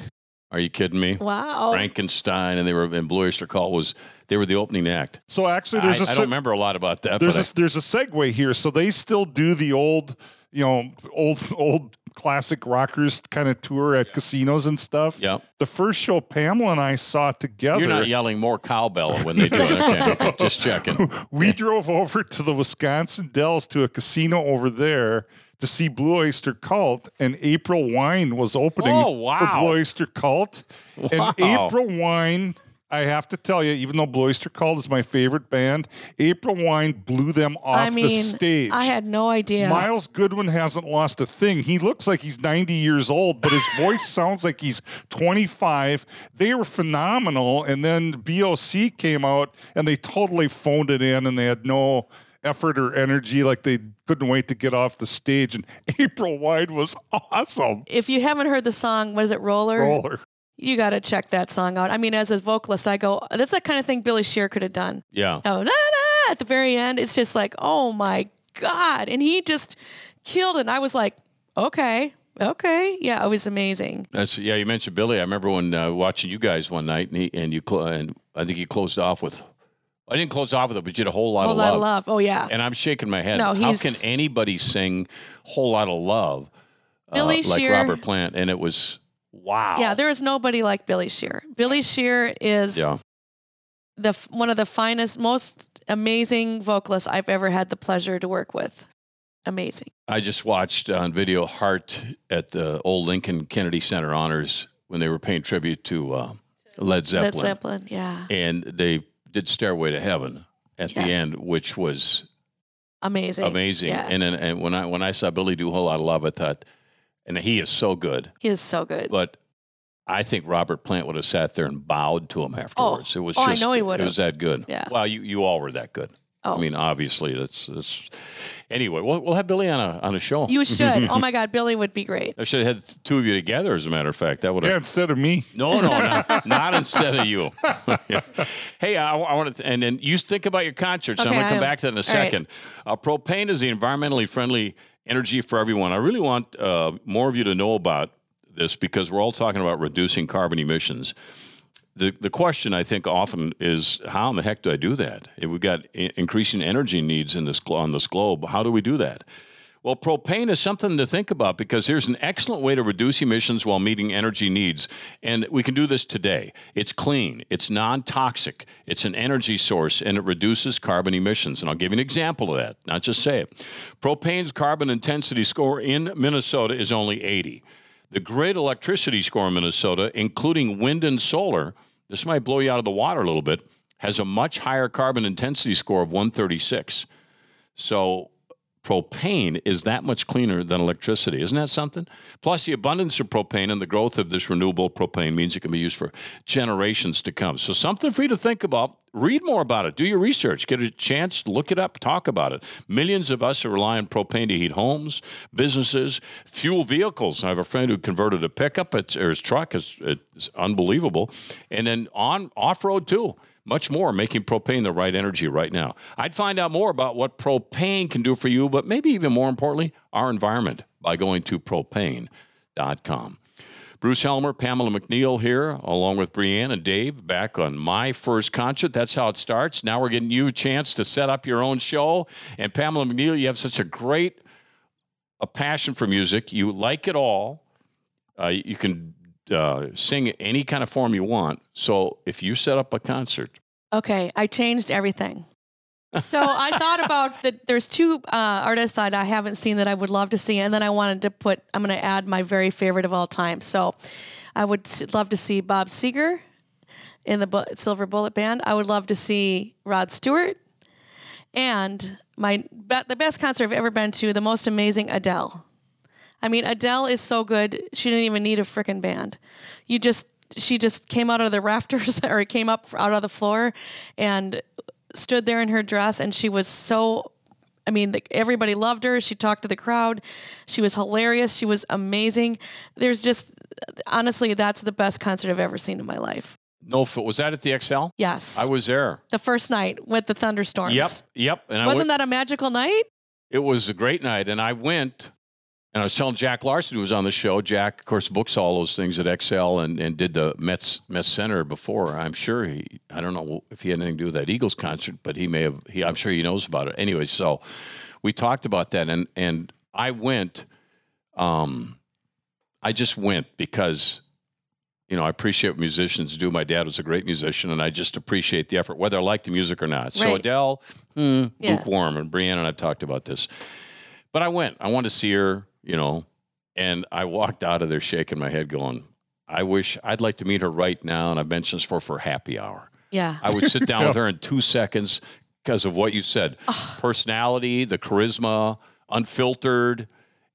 Are you kidding me? wow. Frankenstein and they were and Blue Oyster Cult was they were the opening act. So actually, I, there's a I se- don't remember a lot about that. there's but a, there's a segue here. So they still do the old, you know, old old classic rockers kind of tour at casinos and stuff. Yeah, The first show Pamela and I saw together. you're not yelling more cowbell when they do it. Okay, just checking. we drove over to the Wisconsin Dells to a casino over there to see Blue Oyster Cult, and April Wine was opening Oh, wow. for. Blue Oyster Cult. Wow. And April Wine, I have to tell you, even though Blue Oyster Cult is my favorite band, April Wine blew them off I mean, the stage. I had no idea. Myles Goodwyn hasn't lost a thing. He looks like he's 90 years old, but his voice sounds like he's 25. They were phenomenal. And then BOC came out and they totally phoned it in and they had no effort or energy. Like they couldn't wait to get off the stage. And April wine was awesome. if you haven't heard the song, what is it, Roller? Roller. You got to check that song out. I mean, as a vocalist, I go, that's that kind of thing Billy Shear could have done. Yeah, Oh, na, na, at the very end, it's just like, oh my God. And he just killed it. And I was like, okay, okay. Yeah, it was amazing. that's yeah. You mentioned Billy. I remember when uh, watching you guys one night, and, he, and you clo- and I think you closed off with. I didn't close off with it, but you did a whole lot A of lot love. of love. Oh, yeah. And I'm shaking my head. No, How can anybody sing "Whole Lot of Love" uh, like Shear- Robert Plant? And it was wow. Yeah, there is nobody like Billy Shear. Billy Shear is yeah. the one of the finest, most amazing vocalists I've ever had the pleasure to work with. Amazing. I just watched on video Heart at the old Lincoln Kennedy Center honors when they were paying tribute to uh, Led Zeppelin, Led Zeppelin, yeah. and they did "Stairway to Heaven" at the end, which was Amazing. amazing. Yeah. And then and when I when I saw Billy do a whole lot of love, I thought, and he is so good. he is so good. But I think Robert Plant would have sat there and bowed to him afterwards. it was Oh, I know he it would've. was that good. Yeah. Well, you you all were that good. Oh. I mean, obviously, that's that's. Anyway, we'll we'll have Billy on a on a show. you should. oh my God, Billy would be great. I should have had two of you together. As a matter of fact, that would have. Yeah, instead of me. No, no, not, not instead of you. Hey, I, I want to, and then you think about your concerts. I'm going to come back to that in a all right. second. Uh, propane is the environmentally friendly energy for everyone. I really want uh, more of you to know about this because we're all talking about reducing carbon emissions. The, the question I think often is how in the heck do I do that? If we've got increasing energy needs in this on this globe, how do we do that? Well, propane is something to think about because here's an excellent way to reduce emissions while meeting energy needs. And we can do this today. It's clean, it's non toxic, it's an energy source, and it reduces carbon emissions. And I'll give you an example of that, not just say it. Propane's carbon intensity score in Minnesota is only 80. The grid electricity score in Minnesota, including wind and solar, this might blow you out of the water a little bit, has a much higher carbon intensity score of 136. So propane is that much cleaner than electricity. Isn't that something? Plus, the abundance of propane and the growth of this renewable propane means it can be used for generations to come. So, something for you to think about. Read more about it. Do your research. Get a chance, look it up, talk about it. Millions of us relying on propane to heat homes, businesses, fuel vehicles. I have a friend who converted a pickup it's, or his truck. It's, it's unbelievable. And then on off road too much more, making propane the right energy right now. I'd find out more about what propane can do for you, but maybe even more importantly, our environment by going to propane.com. Bruce Helmer, Pamela McNeill here, along with Brianne and Dave, back on my first concert. That's how it starts. Now we're getting you a chance to set up your own show. And Pamela McNeill, you have such a great a passion for music. You like it all. Uh, you can uh, sing any kind of form you want. So if you set up a concert, Okay, I changed everything. So I thought about that. There's two uh, artists that I haven't seen that I would love to see, and then I wanted to put. I'm going to add my very favorite of all time. So I would love to see Bob Seger in the Silver Bullet Band. I would love to see Rod Stewart, and my the best concert I've ever been to, the most amazing Adele. I mean, Adele is so good. She didn't even need a frickin' band. You just she just came out of the rafters or came up out of the floor and stood there in her dress and she was so I mean, everybody loved her. She talked to the crowd. She was hilarious. She was amazing. There's just honestly, that's the best concert I've ever seen in my life. no, was that at the Xcel? Yes. I was there. the first night with the thunderstorms. Yep, yep. And I Wasn't went, that a magical night? it was a great night, and I went. And I was telling Jack Larson, who was on the show. Jack, of course, books all those things at Xcel and, and did the Mets Mets Center before. I'm sure he. I don't know if he had anything to do with that Eagles concert, but he may have. He, I'm sure he knows about it. Anyway, so we talked about that, and and I went. Um, I just went because you know, I appreciate what musicians do. My dad was a great musician, and I just appreciate the effort, whether I like the music or not. So Adele, hmm, Yeah. lukewarm, and Brianne and I've talked about this. But I went. I wanted to see her, you know, and I walked out of there shaking my head, going, "I wish I'd like to meet her right now." And I've mentioned this for for happy hour. Yeah. I would sit down with her in two seconds because of what you said personality, the charisma, unfiltered,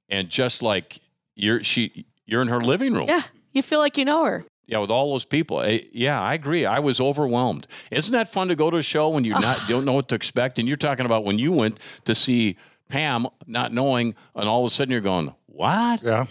and just like you're she you're in her living room. yeah. You feel like you know her. Yeah, with all those people. Eh, yeah, I agree. I was overwhelmed. Isn't that fun to go to a show when you're not don't know what to expect? And you're talking about when you went to see Pam, not knowing, and all of a sudden you're going, "What?" Yeah.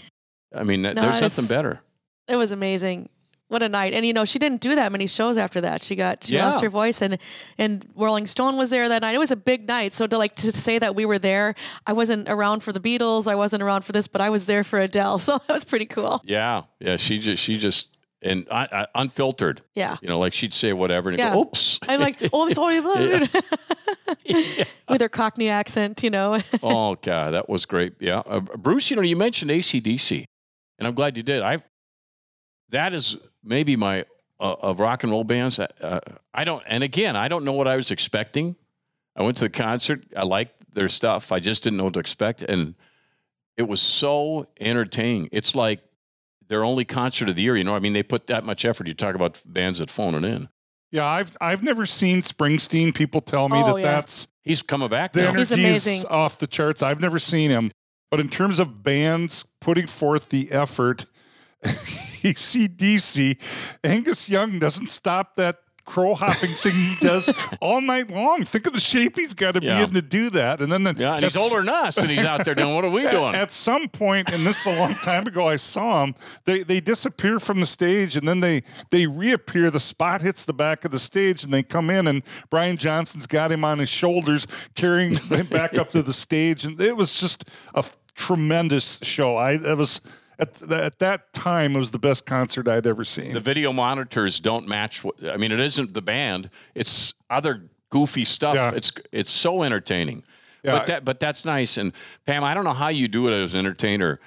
I mean, that, No, there's it's- something better. It was amazing. What a night. And you know, she didn't do that many shows after that. She got she Yeah. lost her voice and and Rolling Stone was there that night. It was a big night. So to like to say that we were there, I wasn't around for the Beatles, I wasn't around for this, but I was there for Adele. So that was pretty cool. Yeah, yeah. She just she just and I, I, unfiltered. Yeah. You know, like she'd say whatever, and Yeah. go, "Oops." I'm like, oh, I'm sorry. With her Cockney accent, you know. oh God, that was great. Yeah, uh, Bruce. You know, you mentioned ACDC, and I'm glad you did. I that is maybe my uh, of rock and roll bands. Uh, I don't, and again, I don't know what I was expecting. I went to the concert. I liked their stuff. I just didn't know what to expect, and it was so entertaining. It's like their only concert of the year. You know, I mean, they put that much effort. You talk about bands that phone it in. Yeah, I've I've never seen Springsteen. People tell me Oh, that yeah. that's He's coming back the now. He's energy is amazing. off the charts. I've never seen him, but in terms of bands putting forth the effort, ACDC, Angus Young doesn't stop that crow hopping thing he does all night long. Think of the shape he's got to Yeah. be in to do that, and then the, Yeah, and he's older than us, and he's out there doing. What are we doing? At some point, and this is a long time ago, I saw him. They they disappear from the stage, and then they they reappear. The spot hits the back of the stage, and they come in, and Brian Johnson's got him on his shoulders, carrying him back up to the stage, and it was just a tremendous show. I it was. At, th- at that time, it was the best concert I'd ever seen. the video monitors don't match what I mean it isn't the band it's other goofy stuff Yeah. it's it's so entertaining Yeah. but that but that's nice and Pam I don't know how you do it as an entertainer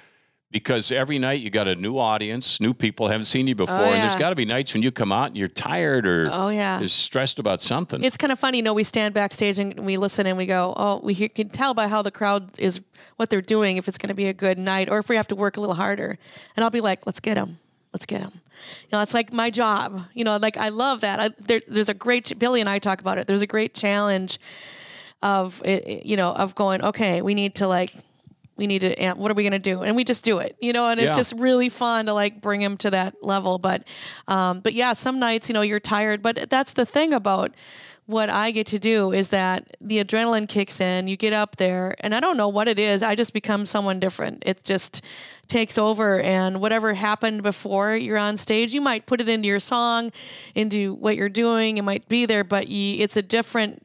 because every night you got a new audience new people haven't seen you before oh, and there's got to be nights when you come out and you're tired or Oh, yeah. is stressed about something It's kind of funny, you know. We stand backstage and we listen and we go, "Oh, we can tell by how the crowd is what they're doing if it's going to be a good night or if we have to work a little harder." And I'll be like, "Let's get them, let's get them." You know, it's like my job. You know, like I love that. I, there, there's a great Billy and I talk about it. There's a great challenge of it, it- you know of going okay we need to like we need to what are we going to do and we just do it you know and it's Yeah. just really fun to like bring him to that level but um but yeah some nights you know you're tired but that's the thing about what I get to do is that the adrenaline kicks in, you get up there, and I don't know what it is. I just become someone different. It just takes over, and whatever happened before you're on stage, you might put it into your song, into what you're doing. It might be there, but you, it's a different,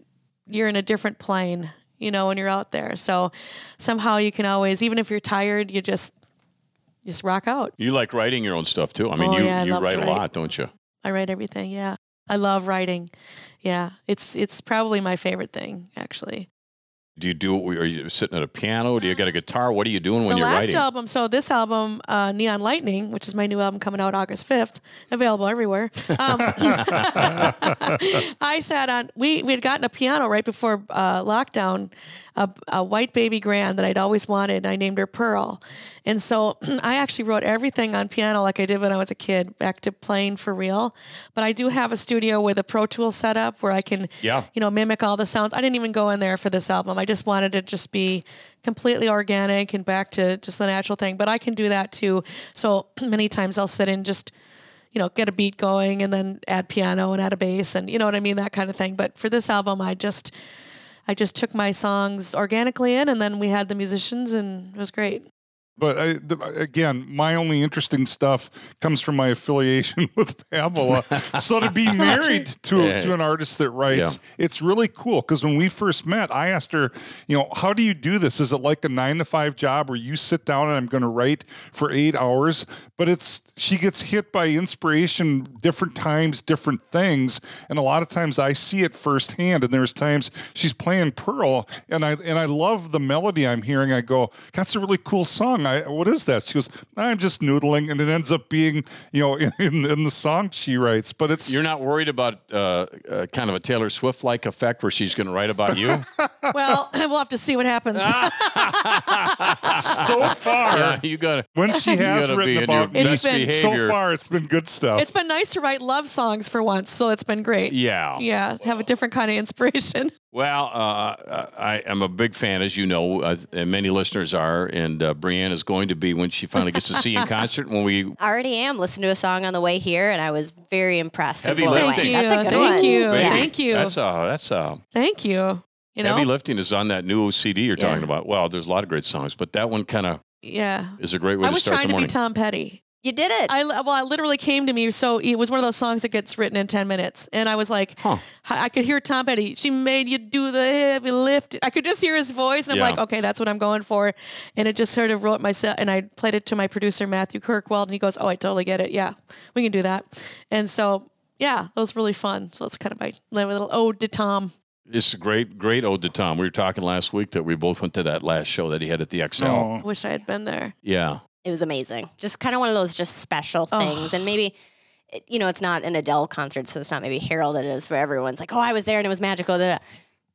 you're in a different plane, you know, when you're out there. So somehow you can always, even if you're tired, you just, just rock out. You like writing your own stuff too. I mean, Oh, you, yeah, I you love write a write. lot, don't you? I write everything. Yeah. I love writing. Yeah. It's, it's probably my favorite thing, actually. Do you do? Are you sitting at a piano? Do you got a guitar? What are you doing when the you're writing? The last album, so this album, uh, Neon Lightning, which is my new album coming out August 5th, available everywhere. Um, I sat on, we, we had gotten a piano right before uh, lockdown, a, a white baby grand that I'd always wanted. And I named her Pearl. And so I actually wrote everything on piano like I did when I was a kid, back to playing for real. But I do have a studio with a Pro Tool setup where I can, Yeah. you know, mimic all the sounds. I didn't even go in there for this album. I just wanted to just be completely organic and back to just the natural thing. But I can do that too. So many times I'll sit and just, you know, get a beat going and then add piano and add a bass and you know what I mean, that kind of thing. But for this album, I just, I just took my songs organically in, and then we had the musicians, and it was great. But I, the, again, my only interesting stuff comes from my affiliation with Pamela. so to be married to Yeah. to an artist that writes, it's really cool. Because when we first met, I asked her, you know, how do you do this? Is it like a nine to five job where you sit down and I'm going to write for eight hours? But it's she gets hit by inspiration different times, different things, and a lot of times I see it firsthand. And there's times she's playing Pearl, and I and I love the melody I'm hearing. I go, that's a really cool song. I, what is that? She goes, I'm just noodling, and it ends up being, you know, in, in the song she writes. But it's You're not worried about uh, uh, kind of a Taylor Swift like effect where she's going to write about you? Well, we'll have to see what happens. so far yeah, you got to. when she has written in your about It's me, been- so far it's been good stuff. it's been nice to write love songs for once, so it's been great. Yeah. Yeah, have a different kind of inspiration. Well, uh, I am a big fan, as you know, uh, and many listeners are. And uh, Brianne is going to be when she finally gets to see you in concert. When we I already am. Listened to a song on the way here, and I was very impressed. Heavy lifting. Thank you. That's a good Thank one. you. Yeah. Thank you. That's uh, that's uh, Thank you. You know, heavy lifting is on that new CD you're Yeah. talking about. Well, there's a lot of great songs, but that one kind of yeah. is a great way I to was trying to be. Tom Petty. You did it. I well, it literally came to me. So it was one of those songs that gets written in ten minutes, and I was like, Huh. I I could hear Tom Petty. She made you do the heavy lift. I could just hear his voice, and I'm like, okay, that's what I'm going for. And it just sort of wrote myself, and I played it to my producer Matthew Kirkwell, and he goes, "Oh, I totally get it. Yeah, we can do that." And so, yeah, that was really fun. So it's kind of my little ode to Tom. It's a great, great ode to Tom. We were talking last week that we both went to that last show that he had at the Xcel. Oh. I wish I had been there. Yeah. It was amazing. Just kind of one of those just special Oh. things, and maybe. You know, it's not an Adele concert, so it's not maybe heralded as for everyone's like, oh, I was there and it was magical. da, da.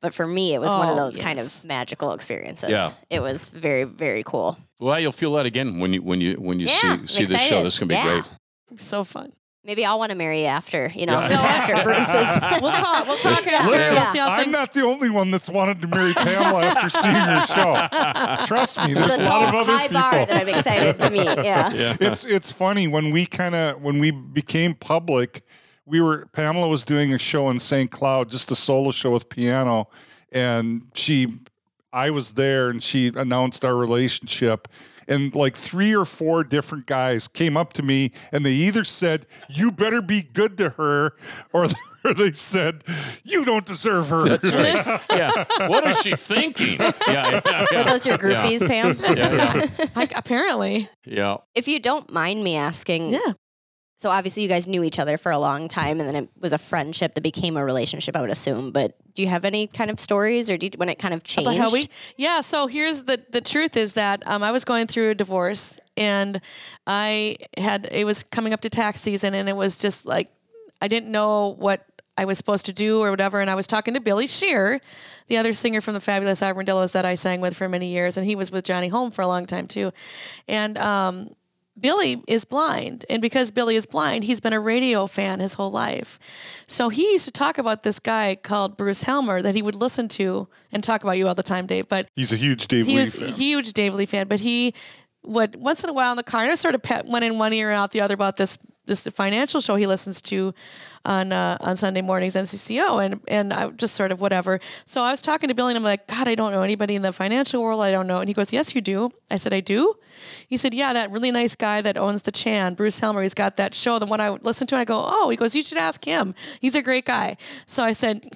But for me, it was one of Oh, those kind of magical experiences. Yeah. It was very, very cool. Well, you'll feel that again when you when you when you Yeah, see see the show. This is gonna be Yeah. great. So fun. Maybe I'll want to marry you after, you know, Yeah. no, after Bruce's. We'll talk. We'll talk after. Listen, We'll see how I'm things. not the only one that's wanted to marry Pamela after seeing your show. Trust me, there's It's a a lot of other high people. bar that I'm excited to meet. Yeah. Yeah. it's it's funny when we kind of when we became public we were pamela was doing a show in st cloud just a solo show with piano and she i was there and she announced our relationship and like three or four different guys came up to me and they either said you better be good to her or or they said you don't deserve her That's right. yeah. What is she thinking? Yeah. Yeah. Were Yeah. those your groupies, Pam? yeah, yeah. Like, apparently, yeah. If you don't mind me asking, yeah. So obviously you guys knew each other for a long time, and then it was a friendship that became a relationship, I would assume. But do you have any kind of stories, or you, when it kind of changed? About how we, yeah. So here's the the truth is that um, I was going through a divorce, and I had it was coming up to tax season, and it was just like I didn't know what I was supposed to do or whatever. And I was talking to Billy Shear, the other singer from the Fabulous Armadillos that I sang with for many years, and he was with Johnny Holm for a long time too. And um, Billy is blind, and because Billy is blind, he's been a radio fan his whole life. So he used to talk about this guy called Bruce Helmer that he would listen to and talk about you all the time, Dave. But He's a huge Dave he Lee was fan. a huge Dave Lee fan, but he would once in a while in the car. And I sort of pet, went in one ear and out the other about this this financial show he listens to on uh, on Sunday mornings, WCCO, and and I just sort of whatever. So I was talking to Billy, and I'm like, God, I don't know anybody in the financial world. I don't know. And he goes, Yes, you do. I said, I do. He said, Yeah, that really nice guy that owns the Chan, Bruce Helmer. He's got that show. The one I listened to, I go, Oh, he goes, You should ask him. He's a great guy. So I said,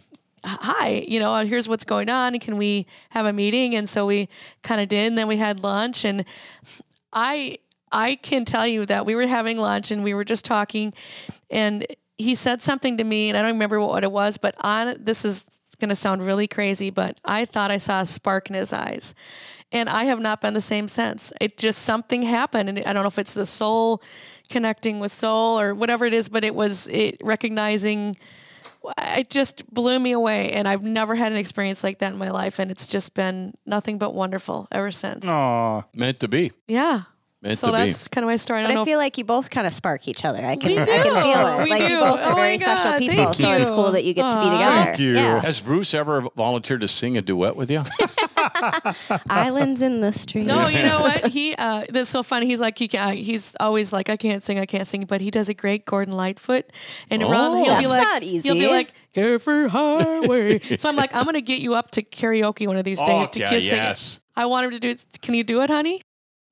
hi, you know, here's what's going on. Can we have a meeting? And so we kind of did. And then we had lunch. And I, I can tell you that we were having lunch and we were just talking, and he said something to me, and I don't remember what it was, but on this is going to sound really crazy, but I thought I saw a spark in his eyes. And I have not been the same since. It just something happened, and I don't know if it's the soul connecting with soul or whatever it is, but it was it recognizing it just blew me away and i've never had an experience like that in my life and it's just been nothing but wonderful ever since Aw. Meant to be. yeah Meant so to be. that's kind of my story i But don't know I if- feel like you both kind of spark each other. I can, We I can feel it. We like you do. both Oh are very my special God, people. thank So it's cool that you get to be together. Thank you. Yeah. Has Bruce ever volunteered to sing a duet with you? Islands in the stream. no, you know what? He uh, that's so funny. He's like he can, he's always like I can't sing, I can't sing, but he does a great Gordon Lightfoot, and around Oh. he'll be like not he'll be easy. like Carefree Highway. so I'm like I'm gonna get you up to karaoke one of these days Oh, to yeah, kids sing yes. it. I want him to do it. Can you do it, honey?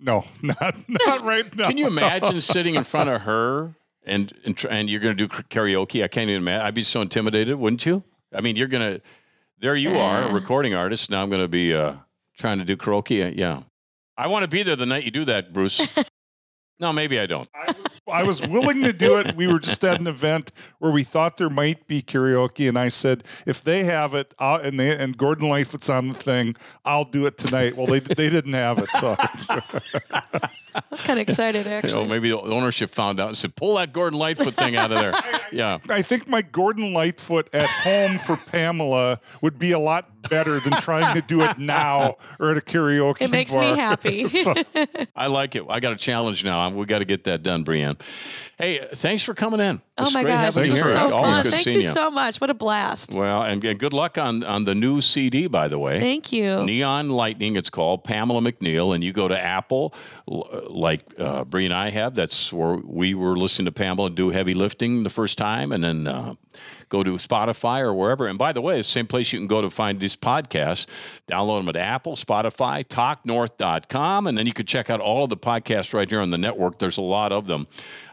No, not not right now. Can you imagine sitting in front of her and and, and you're going to do karaoke? I can't even imagine. I'd be so intimidated, wouldn't you? I mean, you're going to. There you are, a recording artist. Now I'm going to be uh, trying to do karaoke. Uh, Yeah, I want to be there the night you do that, Bruce. no, maybe I don't. I was, I was willing to do it. We were just at an event where we thought there might be karaoke, and I said, if they have it, I'll, and they, and Gordon Lightfoot's on the thing, I'll do it tonight. Well, they they didn't have it, so I was kind of excited You actually. know, maybe the ownership found out and said, "Pull that Gordon Lightfoot thing out of there." Yeah. I think my Gordon Lightfoot at home for Pamela would be a lot better than trying to do it now or at a karaoke It makes bar. me happy. I like it. I got a challenge now. We got to get that done, Brianne. Hey, thanks for coming in. oh It's my great gosh, having this you is so fun. good Thank seeing you so much. What a blast. Well, and, and good luck on on the new CD, by the way. Thank you. Neon Lightning, it's called Pamela McNeill, and you go to Apple, like uh, Bree and I have. That's where we were listening to Pamela do heavy lifting the first time, and then uh, go to Spotify or wherever. And by the way, the same place you can go to find these podcasts. Download them at Apple, Spotify, TalkNorth.com, and then you can check out all of the podcasts right here on the network. There's a lot of them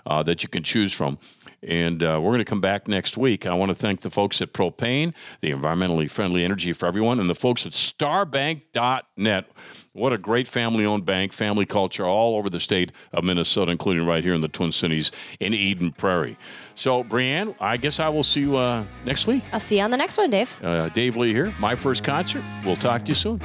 uh, that you can choose from. And uh, we're going to come back next week. I want to thank the folks at Propane, the environmentally friendly energy for everyone, and the folks at starbank.net. What a great family owned bank, family culture all over the state of Minnesota, including right here in the Twin Cities in Eden Prairie. So, Brianne, I guess I will see you uh, next week. I'll see you on the next one, Dave. Uh, Dave Lee here, my first concert. We'll talk to you soon.